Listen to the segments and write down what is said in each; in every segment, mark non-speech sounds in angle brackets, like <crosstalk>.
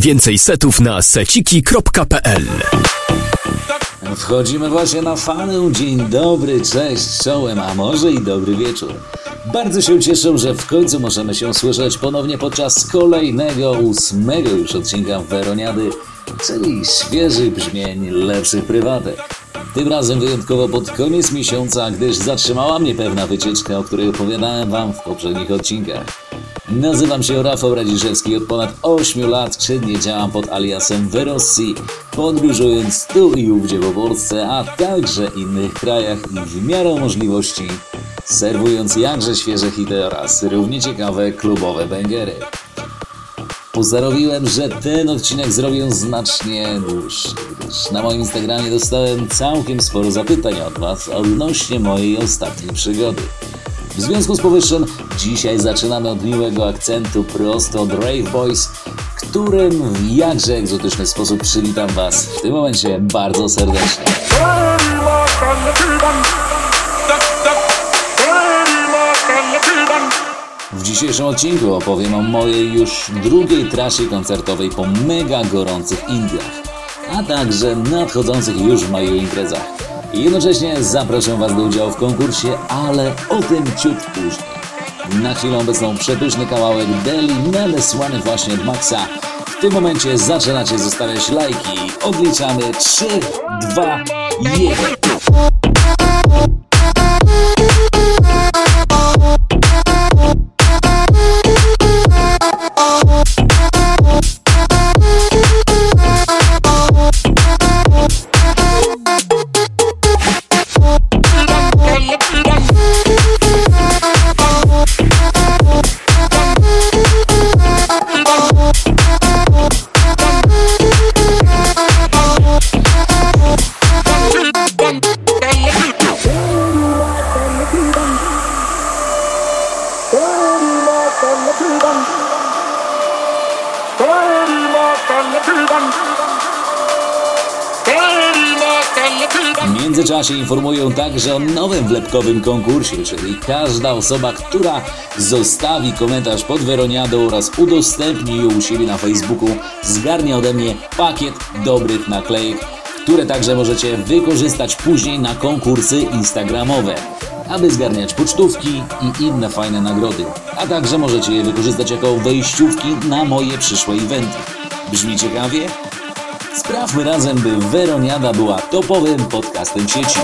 Więcej setów na seciki.pl Wchodzimy właśnie na fanę. Dzień dobry, cześć, czołem, a może i dobry wieczór. Bardzo się cieszę, że w końcu możemy się słyszeć ponownie podczas kolejnego, ósmego już odcinka Weroniady, czyli świeżych brzmień lepszych prywatek. Tym razem wyjątkowo pod koniec miesiąca, gdyż zatrzymała mnie pewna wycieczka, o której opowiadałem Wam w poprzednich odcinkach. Nazywam się Rafał Radziszewski od ponad 8 lat czynnie działam pod aliasem Verossi, podróżując tu i ówdzie po Polsce, a także innych krajach i w miarę możliwości serwując jakże świeże hity oraz równie ciekawe klubowe bęgery. Postanowiłem, że ten odcinek zrobię znacznie dłuższy, gdyż na moim Instagramie dostałem całkiem sporo zapytań od Was odnośnie mojej ostatniej przygody. W związku z powyższym dzisiaj zaczynamy od miłego akcentu prosto od Rave Boys, którym w jakże egzotyczny sposób przywitam Was w tym momencie bardzo serdecznie. W dzisiejszym odcinku opowiem o mojej już drugiej trasie koncertowej po mega gorących Indiach, a także nadchodzących już w maju imprezach. I jednocześnie zapraszam Was do udziału w konkursie, ale o tym ciut później. Na chwilę obecną przepyszny kawałek Deli nadesłany właśnie od Maxa. W tym momencie zaczynacie zostawiać lajki. Odliczamy 3, 2, 1. W międzyczasie informuję także o nowym wlepkowym konkursie, czyli każda osoba, która zostawi komentarz pod Weroniadą oraz udostępni ją u siebie na Facebooku, zgarnie ode mnie pakiet dobrych naklejek, które także możecie wykorzystać później na konkursy instagramowe, aby zgarniać pocztówki i inne fajne nagrody. A także możecie je wykorzystać jako wejściówki na moje przyszłe eventy. Brzmi ciekawie? Sprawmy razem, by Weroniada była topowym podcastem sieci.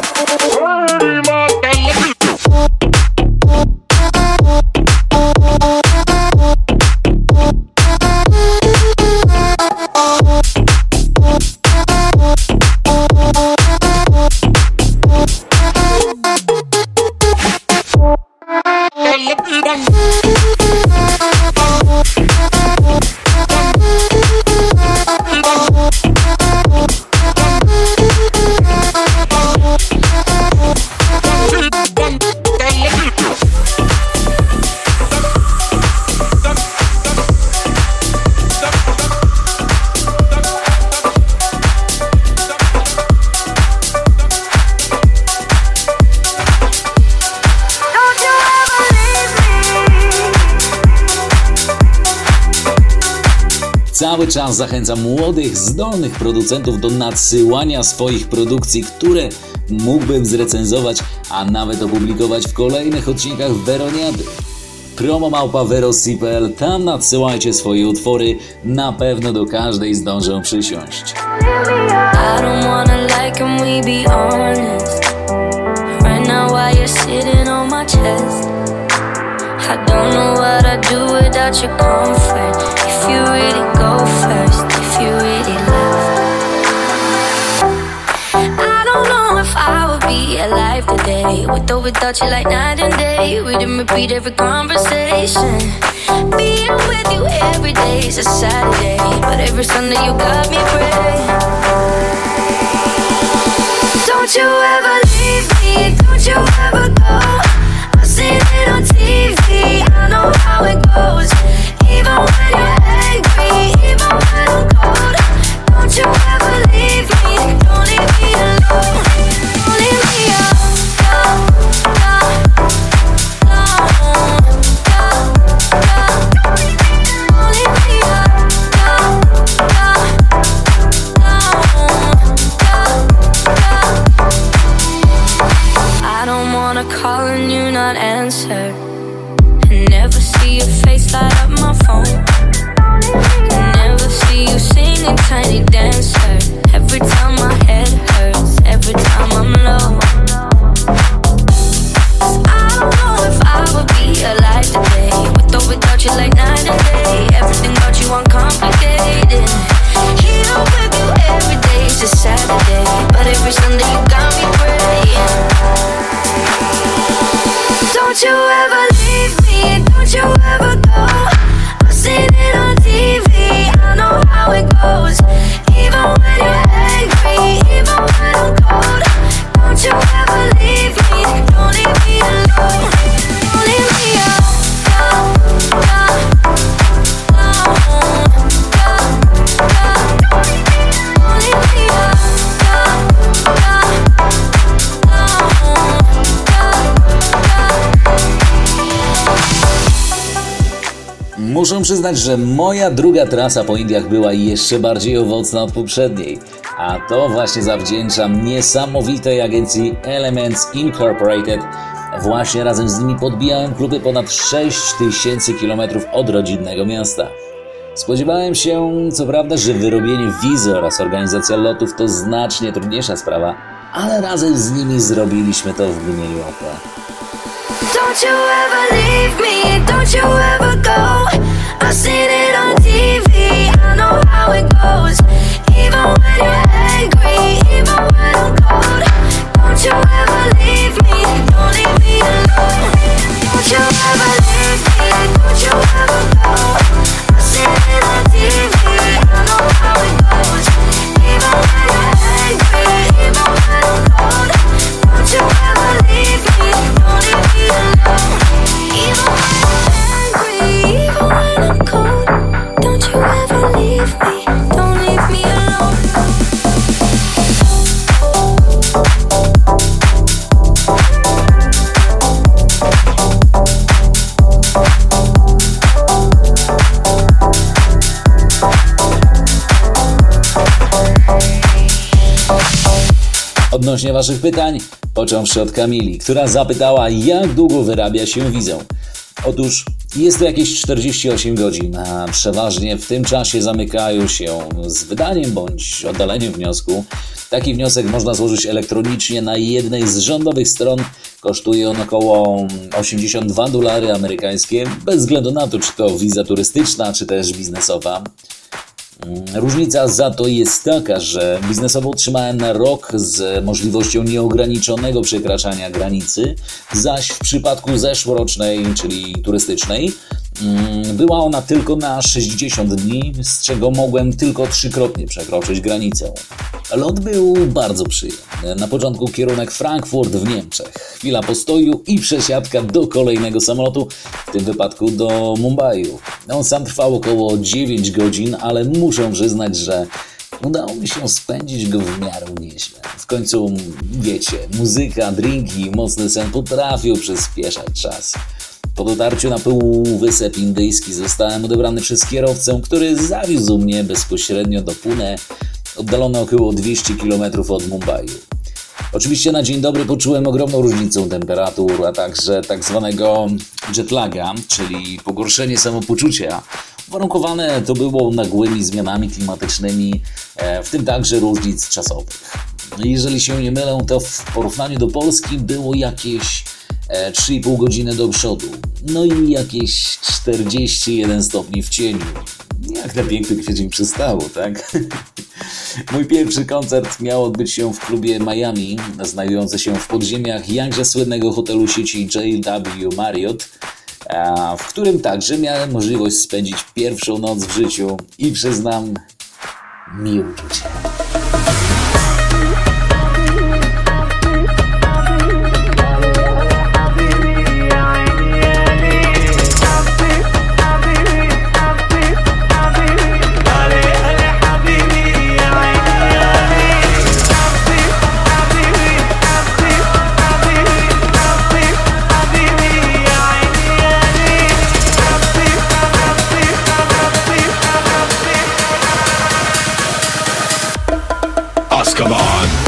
Czas zachęcam młodych, zdolnych producentów do nadsyłania swoich produkcji, które mógłbym zrecenzować, a nawet opublikować w kolejnych odcinkach Weroniady. Promo małpa Verosi.pl, tam nadsyłajcie swoje utwory, na pewno do każdej zdążę przysiąść. I don't know what I'd do without your comfort. If you really go first, alive today with or without you, like night and day. We didn't repeat every conversation. Being with you every day is a Saturday, but every Sunday you got me praying. Don't you ever leave me, don't you ever go. I've seen it on TV, I know how it goes. Even when you're angry, even when I'm cold. Don't you przyznać, że moja druga trasa po Indiach była jeszcze bardziej owocna od poprzedniej. A to właśnie zawdzięczam niesamowitej agencji Elements Incorporated. Właśnie razem z nimi podbijałem kluby ponad 6000 km od rodzinnego miasta. Spodziewałem się, co prawda, że wyrobienie wizy oraz organizacja lotów to znacznie trudniejsza sprawa, ale razem z nimi zrobiliśmy to w mgnieniu oka. Odnośnie Waszych pytań, począwszy od Kamili, która zapytała, jak długo wyrabia się wizę. Otóż jest to jakieś 48 godzin, a przeważnie w tym czasie zamykają się z wydaniem bądź oddaleniem wniosku. Taki wniosek można złożyć elektronicznie na jednej z rządowych stron. Kosztuje on około 82 dolary amerykańskie, bez względu na to, czy to wiza turystyczna, czy też biznesowa. Różnica za to jest taka, że biznesowo otrzymałem na rok z możliwością nieograniczonego przekraczania granicy, zaś w przypadku zeszłorocznej, czyli turystycznej, była ona tylko na 60 dni, z czego mogłem tylko trzykrotnie przekroczyć granicę. Lot był bardzo przyjemny. Na początku kierunek Frankfurt w Niemczech. Chwila postoju i przesiadka do kolejnego samolotu, w tym wypadku do Mumbaiu. On sam trwał około 9 godzin, ale muszę przyznać, że udało mi się spędzić go w miarę nieźle. W końcu, wiecie, muzyka, drinki, mocny sen potrafią przyspieszać czas. Po dotarciu na Półwysep Indyjski zostałem odebrany przez kierowcę, który zawiózł mnie bezpośrednio do Pune, oddalone około 200 km od Mumbai. Oczywiście na dzień dobry poczułem ogromną różnicę temperatur, a także tak zwanego jetlaga, czyli pogorszenie samopoczucia. Warunkowane to było nagłymi zmianami klimatycznymi, e, w tym także różnic czasowych. Jeżeli się nie mylę, to w porównaniu do Polski było jakieś 3,5 godziny do przodu. No i jakieś 41 stopni w cieniu. Jak na piękny kwiecień przystało, tak? <laughs> Mój pierwszy koncert miał odbyć się w klubie Miami, znajdujący się w podziemiach jakże słynnego hotelu sieci JW Marriott, w którym także miałem możliwość spędzić pierwszą noc w życiu i przyznam, mi uczucie. come on.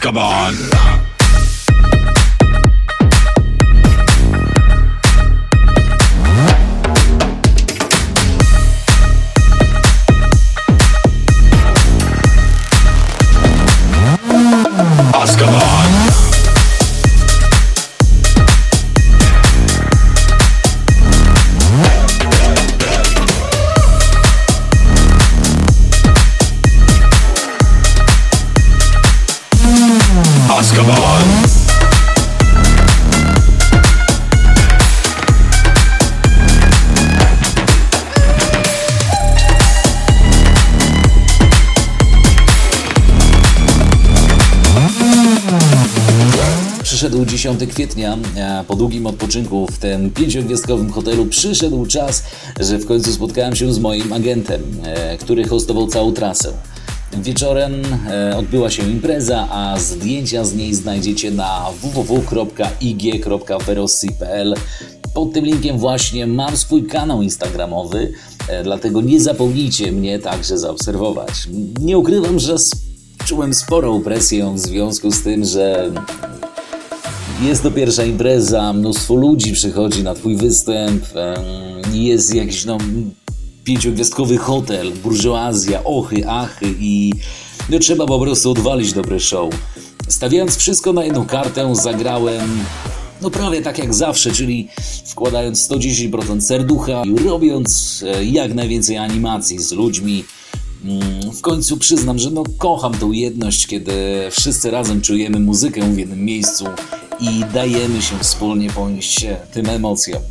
Escobar. 10 kwietnia, a po długim odpoczynku w tym pięciogwiazdkowym hotelu przyszedł czas, że w końcu spotkałem się z moim agentem, e, który hostował całą trasę. Wieczorem e, odbyła się impreza, a zdjęcia z niej znajdziecie na www.ig.verossi.pl. Pod tym linkiem właśnie mam swój kanał instagramowy, e, dlatego nie zapomnijcie mnie także zaobserwować. Nie ukrywam, że czułem sporą presję w związku z tym, że jest to pierwsza impreza, mnóstwo ludzi przychodzi na twój występ, jest jakiś no, pięciogwiazdkowy hotel, burżuazja, ochy, achy i no, trzeba po prostu odwalić dobre show. Stawiając wszystko na jedną kartę, zagrałem no prawie tak jak zawsze, czyli wkładając 110% serducha i robiąc e, jak najwięcej animacji z ludźmi, Mm, W końcu przyznam, że no kocham tą jedność, kiedy wszyscy razem czujemy muzykę w jednym miejscu i dajemy się wspólnie ponieść tym emocjom.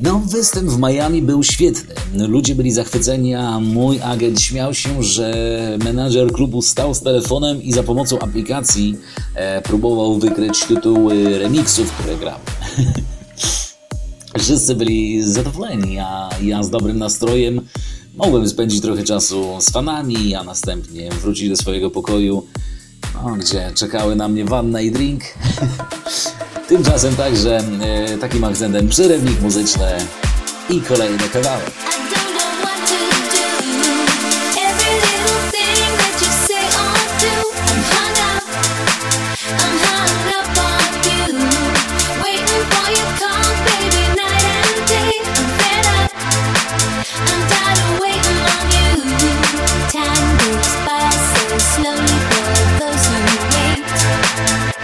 No, występ w Miami był świetny. Ludzie byli zachwyceni, a mój agent śmiał się, że menadżer klubu stał z telefonem i za pomocą aplikacji e, próbował wykryć tytuły remixów, które gram. <laughs> Wszyscy byli zadowoleni, a ja z dobrym nastrojem mogłem spędzić trochę czasu z fanami, a następnie wrócić do swojego pokoju, gdzie czekały na mnie wanna i drink. <laughs> Tymczasem także e, takim akcentem przerywnik muzyczny i kolejny kawałek. Slowly.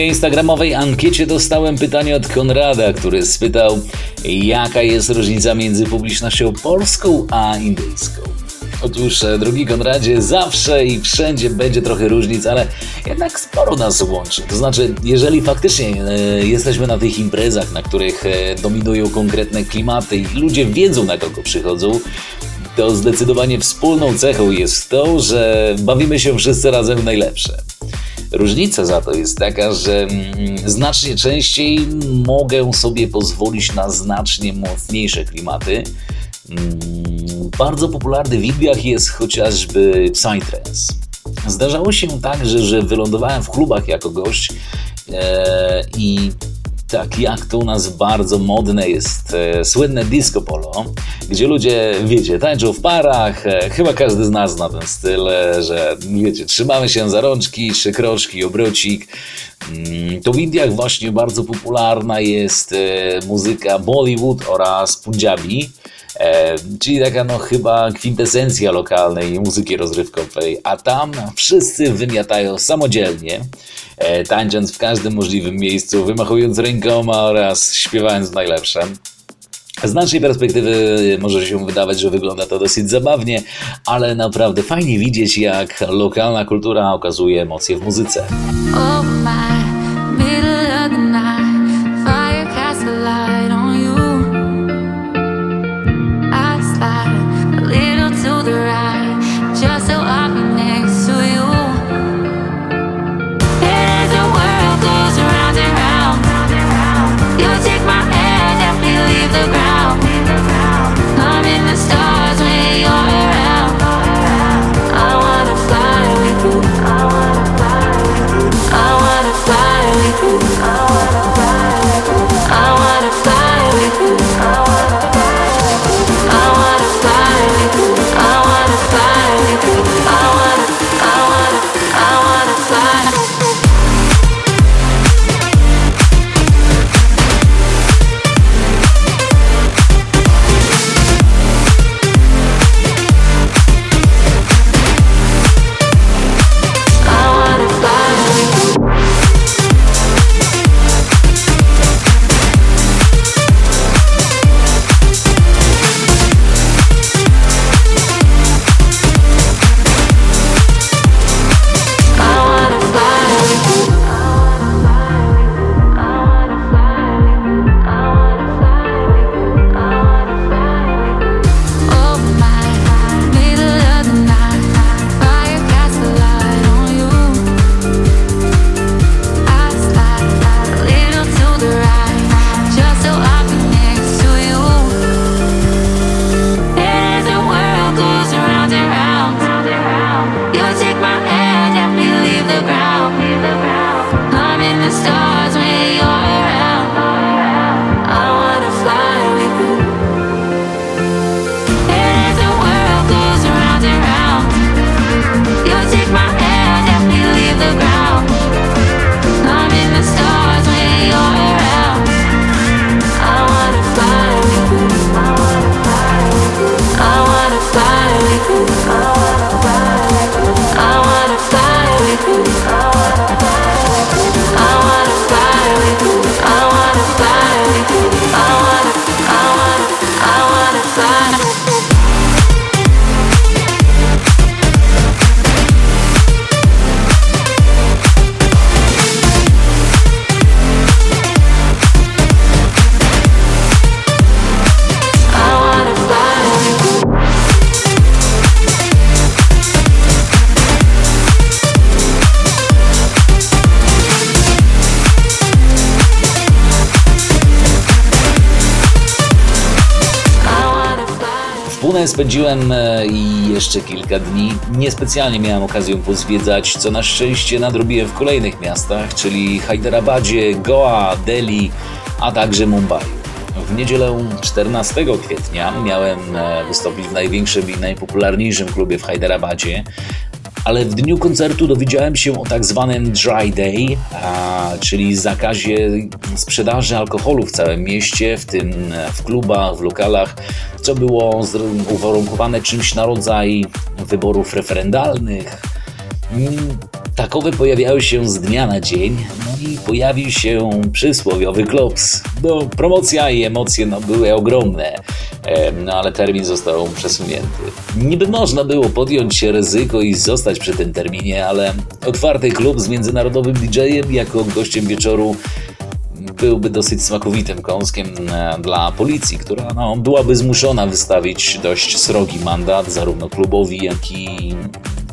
mojej instagramowej ankiecie dostałem pytanie od Konrada, który spytał, jaka jest różnica między publicznością polską a indyjską. Otóż, e, drogi Konradzie, zawsze i wszędzie będzie trochę różnic, ale jednak sporo nas łączy. To znaczy, jeżeli faktycznie e, jesteśmy na tych imprezach, na których e, dominują konkretne klimaty i ludzie wiedzą, na kogo przychodzą, to zdecydowanie wspólną cechą jest to, że bawimy się wszyscy razem najlepsze. Różnica za to jest taka, że mm, znacznie częściej mogę sobie pozwolić na znacznie mocniejsze klimaty. Mm, bardzo popularny w Indiach jest chociażby Psytrance. Zdarzało się także, że wylądowałem w klubach jako gość e, i tak jak to u nas bardzo modne jest e, słynne disco polo, gdzie ludzie, wiecie, tańczą w parach, e, chyba każdy z nas zna ten styl, e, że wiecie, trzymamy się za rączki, trzy kroczki, obrocik. Mm, To w Indiach właśnie bardzo popularna jest e, muzyka Bollywood oraz Punjabi. E, czyli taka no chyba kwintesencja lokalnej muzyki rozrywkowej, a tam wszyscy wymiatają samodzielnie, e, tańcząc w każdym możliwym miejscu, wymachując rękoma oraz śpiewając najlepsze. Z naszej perspektywy może się wydawać, że wygląda to dosyć zabawnie, ale naprawdę fajnie widzieć, jak lokalna kultura okazuje emocje w muzyce. Oh spędziłem e, jeszcze kilka dni. Niespecjalnie miałem okazję pozwiedzać, co na szczęście nadrobiłem w kolejnych miastach, czyli Hyderabad,zie Goa, Delhi, a także Mumbai. W niedzielę 14 kwietnia miałem e, wystąpić w największym i najpopularniejszym klubie w Hyderabadzieale w dniu koncertu dowiedziałem się o tak zwanym dry day, a, czyli zakazie sprzedaży alkoholu w całym mieście, w tym w klubach, w lokalach, co było uwarunkowane czymś na rodzaj wyborów referendalnych. Takowe pojawiały się z dnia na dzień, no i pojawił się przysłowiowy klops. No, promocja i emocje no, były ogromne, e, no ale termin został przesunięty. Niby można było podjąć się ryzyko i zostać przy tym terminie, ale otwarty klub z międzynarodowym DJ-em jako gościem wieczoru byłby dosyć smakowitym kąskiem e, dla policji, która no, byłaby zmuszona wystawić dość srogi mandat zarówno klubowi, jak i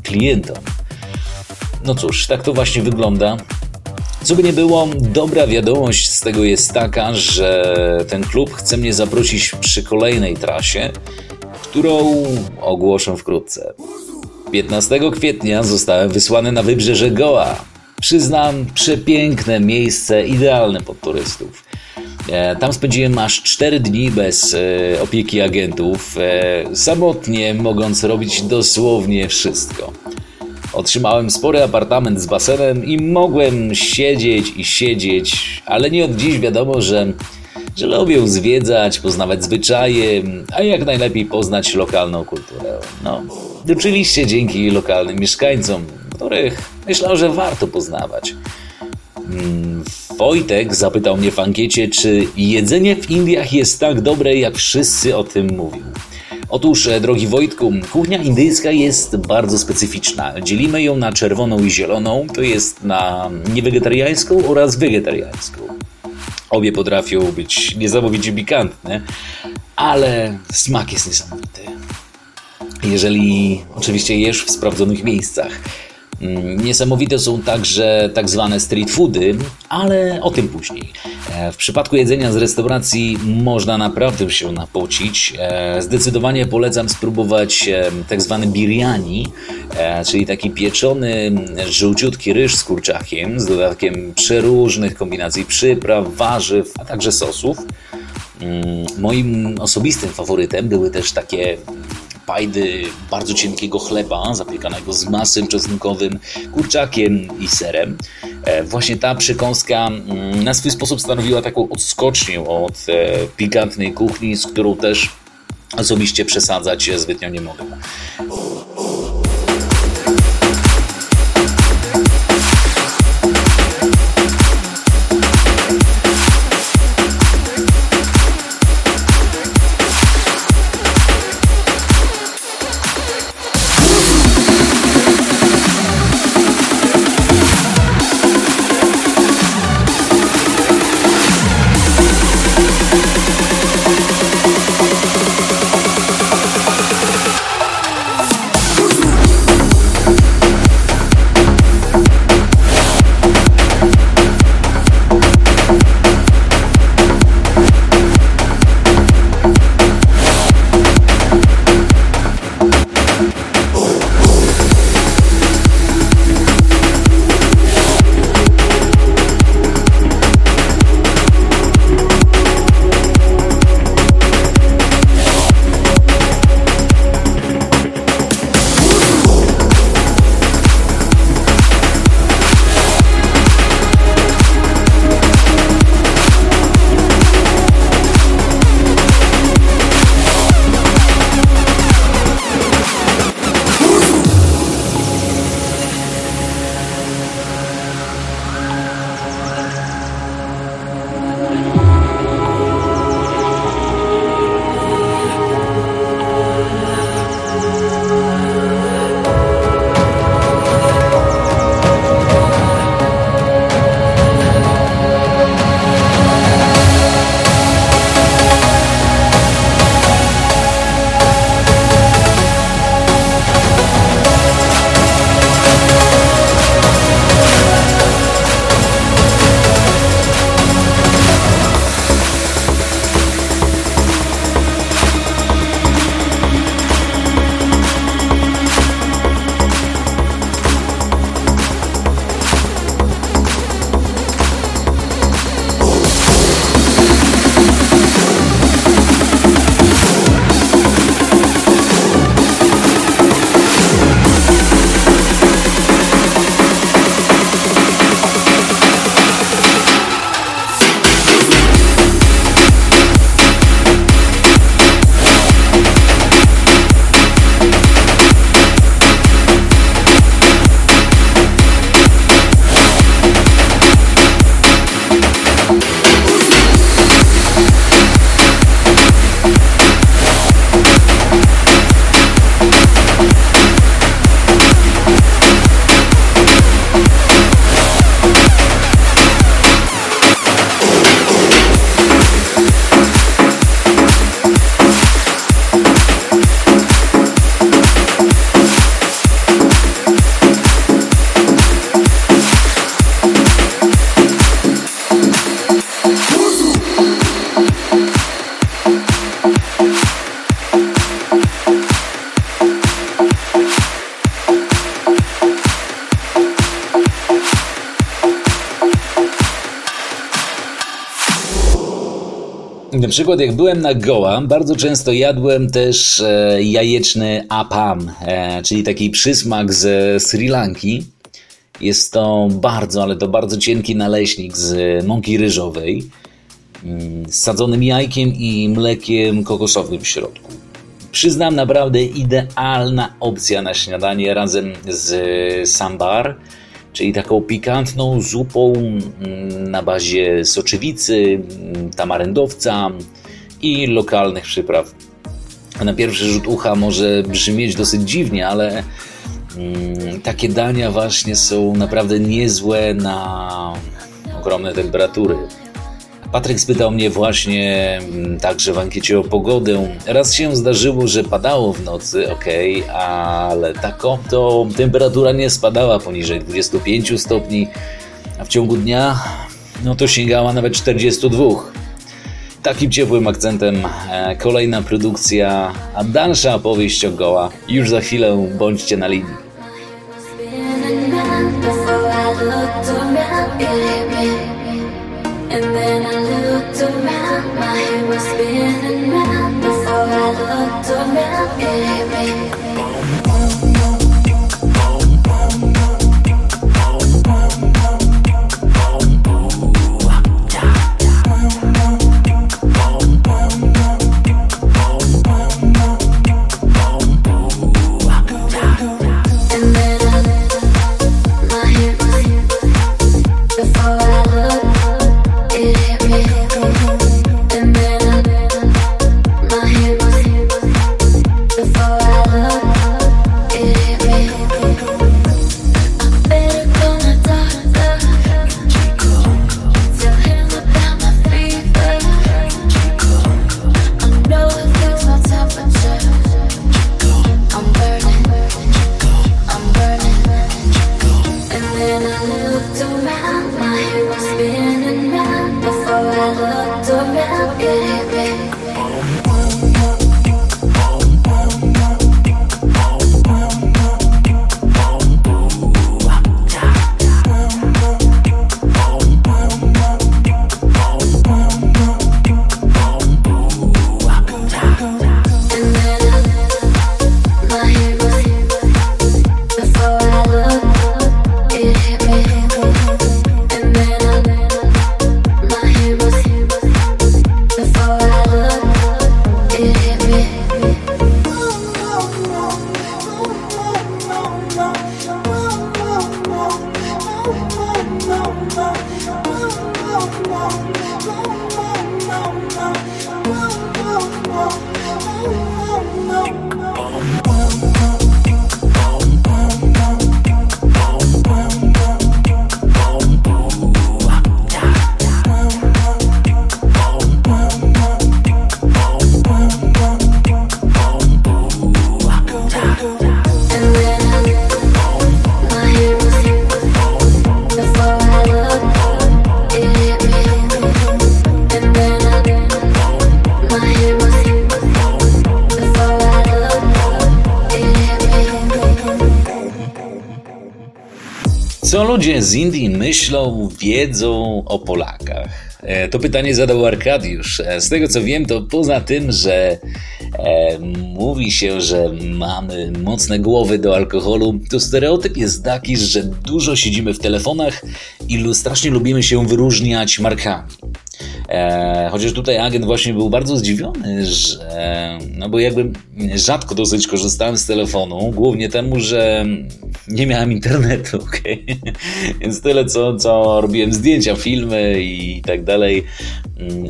klientom. No cóż, tak to właśnie wygląda. Co by nie było, dobra wiadomość z tego jest taka, że ten klub chce mnie zaprosić przy kolejnej trasie, którą ogłoszę wkrótce. 15 kwietnia zostałem wysłany na wybrzeże Goa. Przyznam, przepiękne miejsce, idealne pod turystów. E, Tam spędziłem aż 4 dni bez e, opieki agentów, e, samotnie mogąc robić dosłownie wszystko. Otrzymałem spory apartament z basenem i mogłem siedzieć i siedzieć, ale nie od dziś wiadomo, że, że lubię zwiedzać, poznawać zwyczaje, a jak najlepiej poznać lokalną kulturę. No, oczywiście dzięki lokalnym mieszkańcom, których myślał, że warto poznawać. Mm, Wojtek zapytał mnie w ankiecie, czy jedzenie w Indiach jest tak dobre, jak wszyscy o tym mówią. Otóż, e, drogi Wojtku, kuchnia indyjska jest bardzo specyficzna. Dzielimy ją na czerwoną i zieloną, to jest na niewegetariańską oraz wegetariańską. Obie potrafią być niesamowicie pikantne, ale smak jest niesamowity. Jeżeli oczywiście jesz w sprawdzonych miejscach. Mm, Niesamowite są także tak zwane street foody, ale o tym później. E, W przypadku jedzenia z restauracji można naprawdę się napocić. E, Zdecydowanie polecam spróbować e, tak zwany biryani, czyli taki pieczony, żółciutki ryż z kurczakiem, z dodatkiem przeróżnych kombinacji przypraw, warzyw, a także sosów. Mm, Moim osobistym faworytem były też takie pajdy bardzo cienkiego chleba, zapiekanego z masem czosnkowym, kurczakiem i serem. E, Właśnie ta przekąska mm, na swój sposób stanowiła taką odskocznię od e, pikantnej kuchni, z którą też osobiście przesadzać zbytnio nie mogę. Na przykład jak byłem na Goa, bardzo często jadłem też e, jajeczny apam, e, czyli taki przysmak ze Sri Lanki. Jest to bardzo, ale to bardzo cienki naleśnik z mąki ryżowej, mm, z sadzonym jajkiem i mlekiem kokosowym w środku. Przyznam, naprawdę idealna opcja na śniadanie razem z sambar, czyli taką pikantną zupą mm, na bazie soczewicy, mm, tamaryndowca i lokalnych przypraw. Na pierwszy rzut ucha może brzmieć dosyć dziwnie, ale mm, takie dania właśnie są naprawdę niezłe na ogromne temperatury. Patryk spytał mnie właśnie mm, także w ankiecie o pogodę. Raz się zdarzyło, że padało w nocy, ok, ale taką to temperatura nie spadała poniżej 25 stopni, a w ciągu dnia no to sięgała nawet 42. Takim ciepłym akcentem e, kolejna produkcja, a dalsza opowieść o Goa. Już za chwilę bądźcie na linii. Ludzie z Indii myślą, wiedzą o Polakach? E, To pytanie zadał Arkadiusz. E, Z tego co wiem, to poza tym, że e, mówi się, że mamy mocne głowy do alkoholu, to stereotyp jest taki, że dużo siedzimy w telefonach i strasznie lubimy się wyróżniać markami. E, chociaż tutaj agent właśnie był bardzo zdziwiony, że no bo jakby rzadko dosyć korzystałem z telefonu, głównie temu, że nie miałem internetu, <laughs> okej? Więc tyle, co, co robiłem zdjęcia, filmy i tak dalej.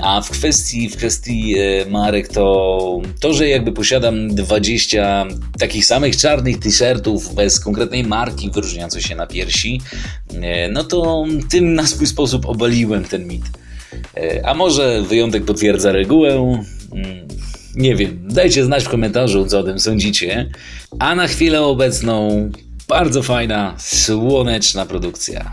A w kwestii, w kwestii e, marek to to, że jakby posiadam 20 takich samych czarnych t-shirtów bez konkretnej marki wyróżniającej się na piersi, e, no to tym na swój sposób obaliłem ten mit. E, A może wyjątek potwierdza regułę? Mm, Nie wiem. Dajcie znać w komentarzu, co o tym sądzicie. A na chwilę obecną bardzo fajna, słoneczna produkcja.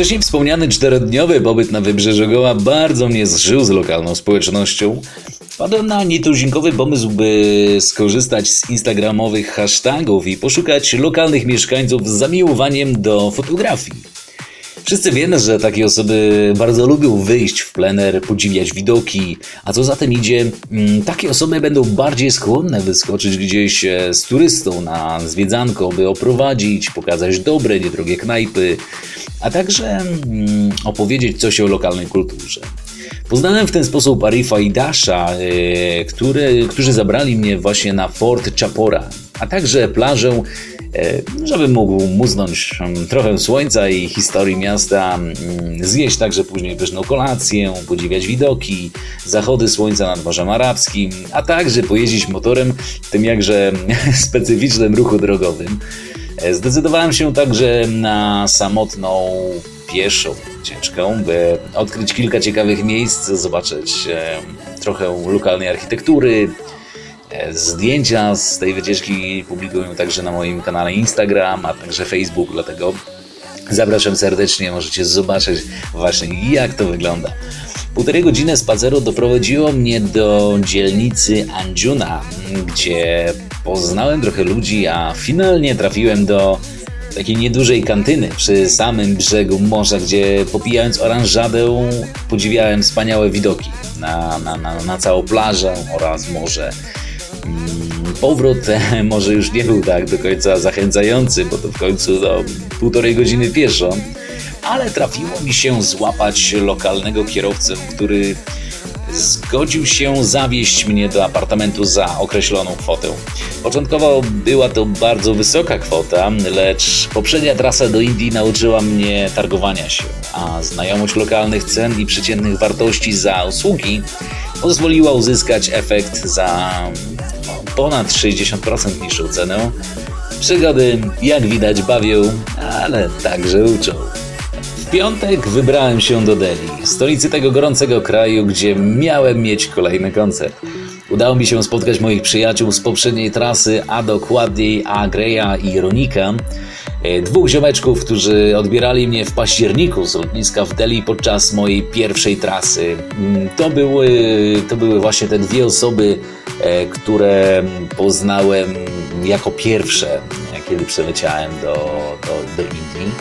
Wcześniej wspomniany czterodniowy pobyt na Wybrzeżu Goła bardzo mnie zżył z lokalną społecznością. Wpadłem na nietuzinkowy pomysł, by skorzystać z instagramowych hashtagów i poszukać lokalnych mieszkańców z zamiłowaniem do fotografii. Wszyscy wiemy, że takie osoby bardzo lubią wyjść w plener, podziwiać widoki, a co za tym idzie, mm, takie osoby będą bardziej skłonne wyskoczyć gdzieś e, z turystą na zwiedzanko, by oprowadzić, pokazać dobre, niedrogie knajpy, a także mm, opowiedzieć coś o lokalnej kulturze. Poznałem w ten sposób Arifa i Dasha, e, które, którzy zabrali mnie właśnie na Fort Chapora, a także plażę, e, żebym mógł muznąć mm, trochę słońca i historii miasta, mm, zjeść także później pyszną kolację, podziwiać widoki, zachody słońca nad Morzem Arabskim, a także pojeździć motorem w tym jakże <laughs> specyficznym ruchu drogowym. E, Zdecydowałem się także na samotną pieszą ucieczkę, by odkryć kilka ciekawych miejsc, zobaczyć trochę lokalnej architektury. E, Zdjęcia z tej wycieczki publikuję także na moim kanale Instagram, a także Facebook, dlatego zapraszam serdecznie, możecie zobaczyć właśnie jak to wygląda. Półtorej godziny spaceru doprowadziło mnie do dzielnicy Anjuna, gdzie poznałem trochę ludzi, a finalnie trafiłem do takiej niedużej kantyny przy samym brzegu morza, gdzie popijając oranżadę podziwiałem wspaniałe widoki na, na, na, na całą plażę oraz morze. Powrót <laughs> może już nie był tak do końca zachęcający, bo to w końcu no, półtorej godziny pieszo, ale trafiło mi się złapać lokalnego kierowcę, który zgodził się zawieźć mnie do apartamentu za określoną kwotę. Początkowo była to bardzo wysoka kwota, lecz poprzednia trasa do Indii nauczyła mnie targowania się, a znajomość lokalnych cen i przeciętnych wartości za usługi pozwoliła uzyskać efekt za no, ponad 60% niższą cenę. Przygody, jak widać, bawią, ale także uczą. W piątek wybrałem się do Delhi, stolicy tego gorącego kraju, gdzie miałem mieć kolejny koncert. Udało mi się spotkać moich przyjaciół z poprzedniej trasy, a dokładniej Agreya i Ronika. E, Dwóch ziomeczków, którzy odbierali mnie w październiku z lotniska w Delhi podczas mojej pierwszej trasy. Mm, To były, to były właśnie te dwie osoby, e, które poznałem jako pierwsze, e, kiedy przeleciałem do, do, do Indii.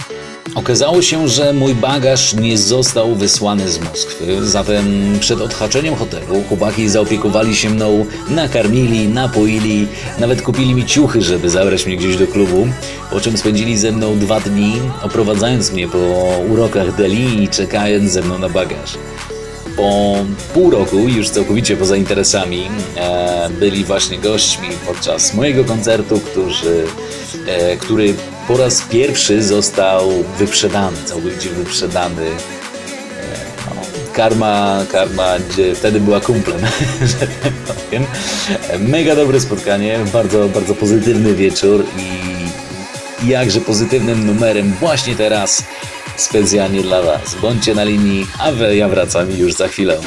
Okazało się, że mój bagaż nie został wysłany z Moskwy, zatem przed odhaczeniem hotelu chłopaki zaopiekowali się mną, nakarmili, napoili, nawet kupili mi ciuchy, żeby zabrać mnie gdzieś do klubu, po czym spędzili ze mną dwa dni, oprowadzając mnie po urokach Delhi i czekając ze mną na bagaż. Po pół roku, już całkowicie poza interesami, e, byli właśnie gośćmi podczas mojego koncertu, którzy, e, który po raz pierwszy został wyprzedany, całkowicie wyprzedany. E, no, karma, karma wtedy była kumplem, <laughs> że tak powiem. Mega dobre spotkanie, bardzo, bardzo pozytywny wieczór i jakże pozytywnym numerem właśnie teraz specjalnie dla Was. Bądźcie na linii, a wy, ja wracam już za chwilę.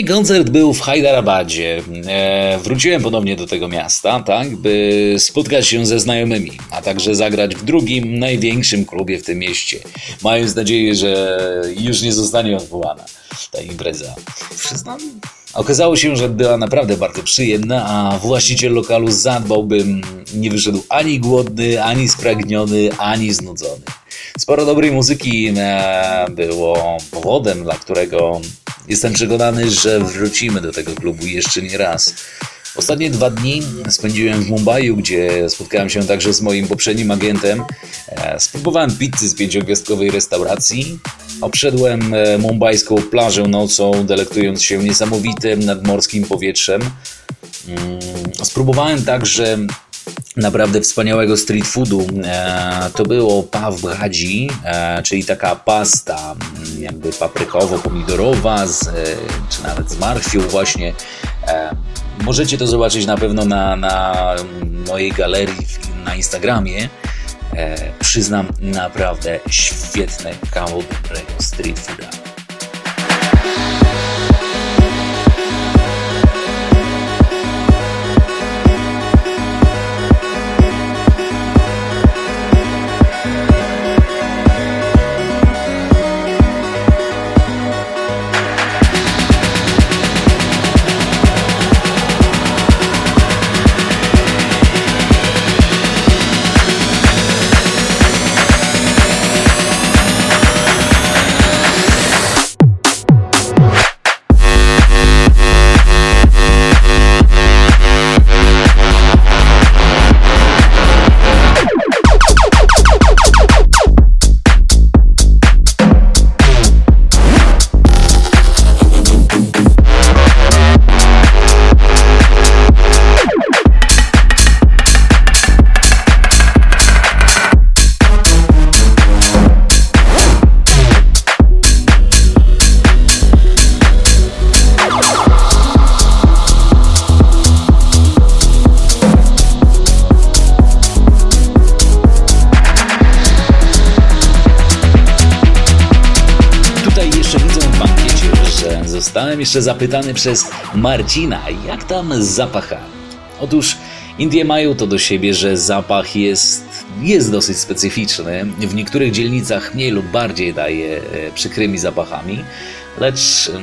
Ostatni koncert był w Hyderabadzie. E, wróciłem ponownie do tego miasta, tak, by spotkać się ze znajomymi, a także zagrać w drugim największym klubie w tym mieście. Mając nadzieję, że już nie zostanie odwołana ta impreza. Przyznam, Okazało się, że była naprawdę bardzo przyjemna, a właściciel lokalu zadbał, bym nie wyszedł ani głodny, ani spragniony, ani znudzony. Sporo dobrej muzyki e, było powodem, dla którego jestem przekonany, że wrócimy do tego klubu jeszcze nie raz. Ostatnie dwa dni spędziłem w Mumbai, gdzie spotkałem się także z moim poprzednim agentem. E, Spróbowałem pizzy z pięciogwiazdkowej restauracji. Obszedłem e, mumbajską plażę nocą, delektując się niesamowitym nadmorskim powietrzem. Mm, Spróbowałem także naprawdę wspaniałego street foodu. E, to było pav bhaji, e, czyli taka pasta mm, jakby paprykowo-pomidorowa, z, e, czy nawet z marchwią właśnie. Możecie to zobaczyć na pewno na, na mojej galerii na Instagramie. Przyznam, naprawdę świetny kawał dobrego street fooda. Jeszcze zapytany przez Marcina, jak tam z zapachami. Otóż Indie mają to do siebie, że zapach jest, jest dosyć specyficzny. W niektórych dzielnicach mniej lub bardziej daje e, przykrymi zapachami, lecz em,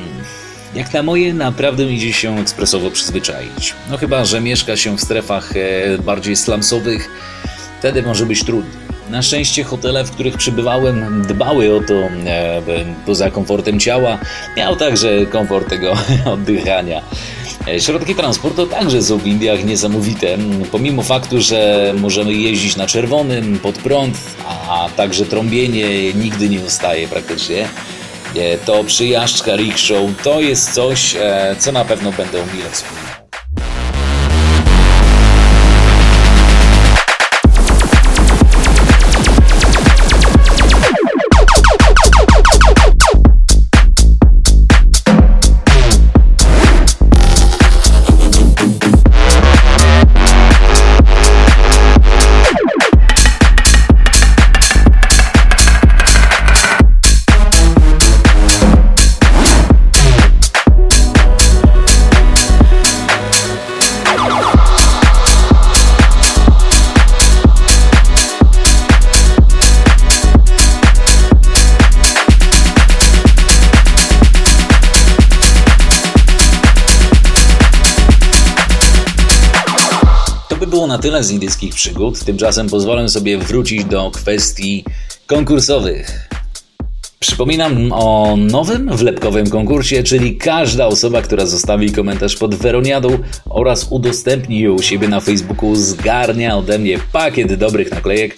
jak na moje naprawdę idzie się ekspresowo przyzwyczaić. No chyba, że mieszka się w strefach e, bardziej slumsowych, wtedy może być trudno. Na szczęście hotele, w których przybywałem, dbały o to e, poza komfortem ciała, miał także komfort tego <laughs> oddychania. E, Środki transportu także są w Indiach niesamowite. Pomimo faktu, że możemy jeździć na czerwonym, pod prąd, a także trąbienie nigdy nie ustaje praktycznie, e, to przyjażdżka rickshaw to jest coś, e, co na pewno będę mile wspominał. Tyle z indyjskich przygód. Tymczasem pozwolę sobie wrócić do kwestii konkursowych. Przypominam o nowym wlepkowym konkursie, czyli każda osoba, która zostawi komentarz pod Weroniadą oraz udostępni ją u siebie na Facebooku zgarnia ode mnie pakiet dobrych naklejek,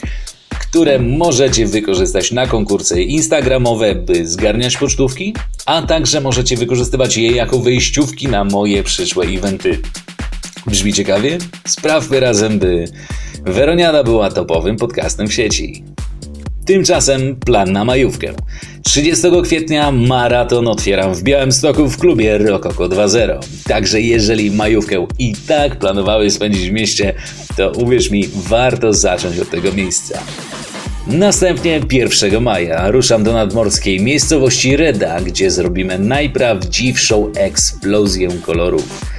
które możecie wykorzystać na konkursy instagramowe, by zgarniać pocztówki, a także możecie wykorzystywać je jako wyjściówki na moje przyszłe eventy. Brzmi ciekawie? Sprawmy razem, by Weroniada była topowym podcastem w sieci. Tymczasem plan na majówkę. 30 kwietnia maraton otwieram w Białymstoku w klubie Rokoko 2.0. Także jeżeli majówkę i tak planowałeś spędzić w mieście, to uwierz mi, warto zacząć od tego miejsca. Następnie 1 maja ruszam do nadmorskiej miejscowości Reda, gdzie zrobimy najprawdziwszą eksplozję kolorów.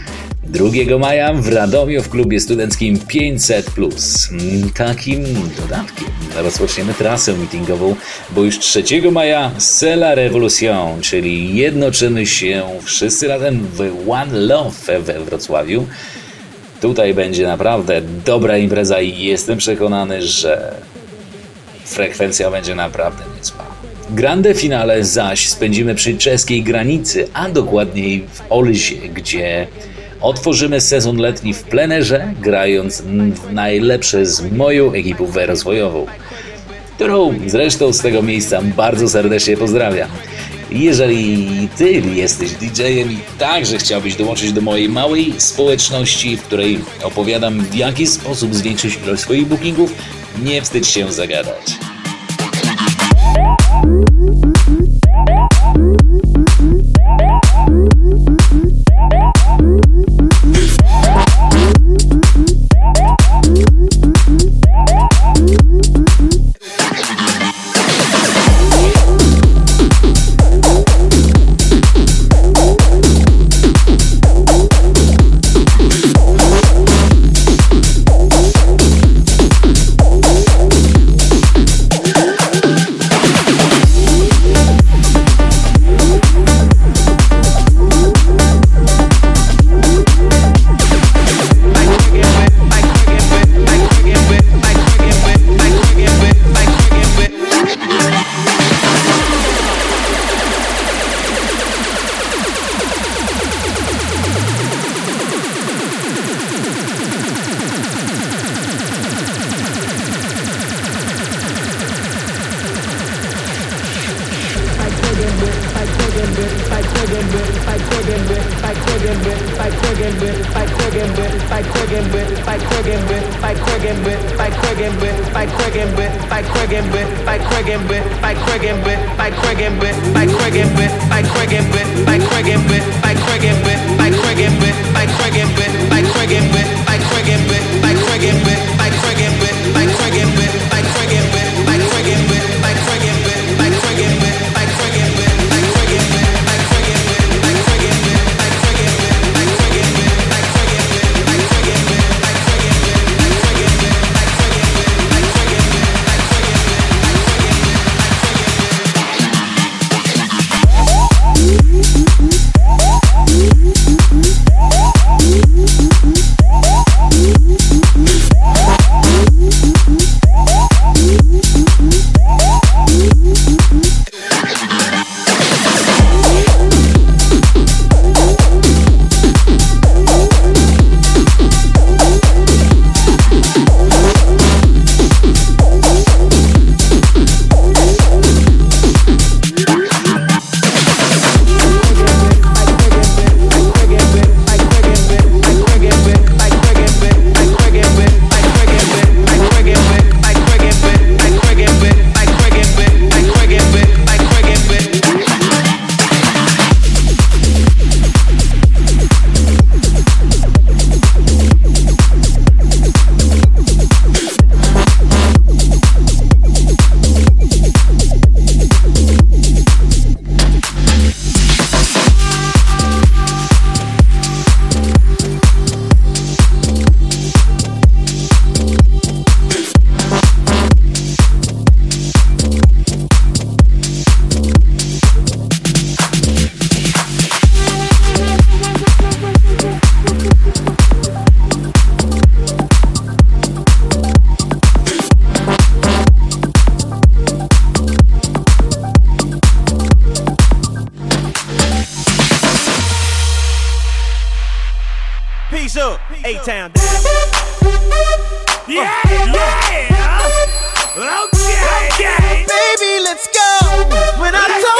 2 maja w Radomiu w klubie studenckim 500. Takim dodatkiem rozpoczniemy trasę meetingową, bo już 3 maja Sela Revolution, czyli jednoczymy się wszyscy razem w One Love we Wrocławiu. Tutaj będzie naprawdę dobra impreza i jestem przekonany, że frekwencja będzie naprawdę niezła. Grande finale zaś spędzimy przy czeskiej granicy, a dokładniej w Olzie, gdzie otworzymy sezon letni w plenerze, grając w najlepsze z moją ekipą rozwojową, którą zresztą z tego miejsca bardzo serdecznie pozdrawiam. Jeżeli ty jesteś DJ-em i także chciałbyś dołączyć do mojej małej społeczności, w której opowiadam w jaki sposób zwiększyć ilość swoich bookingów, nie wstydź się zagadać. Peace up, A-Town down. Yeah, yeah. Okay, okay. Baby, let's go. When I told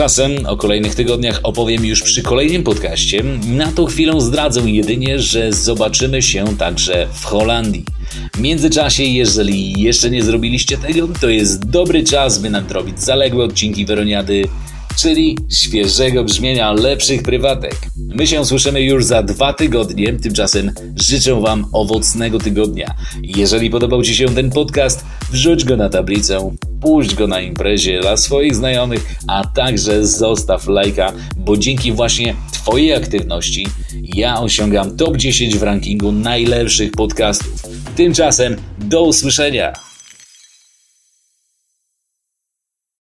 Tymczasem o kolejnych tygodniach opowiem już przy kolejnym podcaście. Na tą chwilę zdradzę jedynie, że zobaczymy się także w Holandii. W międzyczasie, jeżeli jeszcze nie zrobiliście tego, to jest dobry czas, by nadrobić zaległe odcinki Weroniady, czyli świeżego brzmienia lepszych prywatek. My się słyszymy już za dwa tygodnie, tymczasem życzę Wam owocnego tygodnia. Jeżeli podobał Ci się ten podcast, wrzuć go na tablicę, puść go na imprezie dla swoich znajomych, a także zostaw lajka, bo dzięki właśnie Twojej aktywności ja osiągam top 10 w rankingu najlepszych podcastów. Tymczasem do usłyszenia!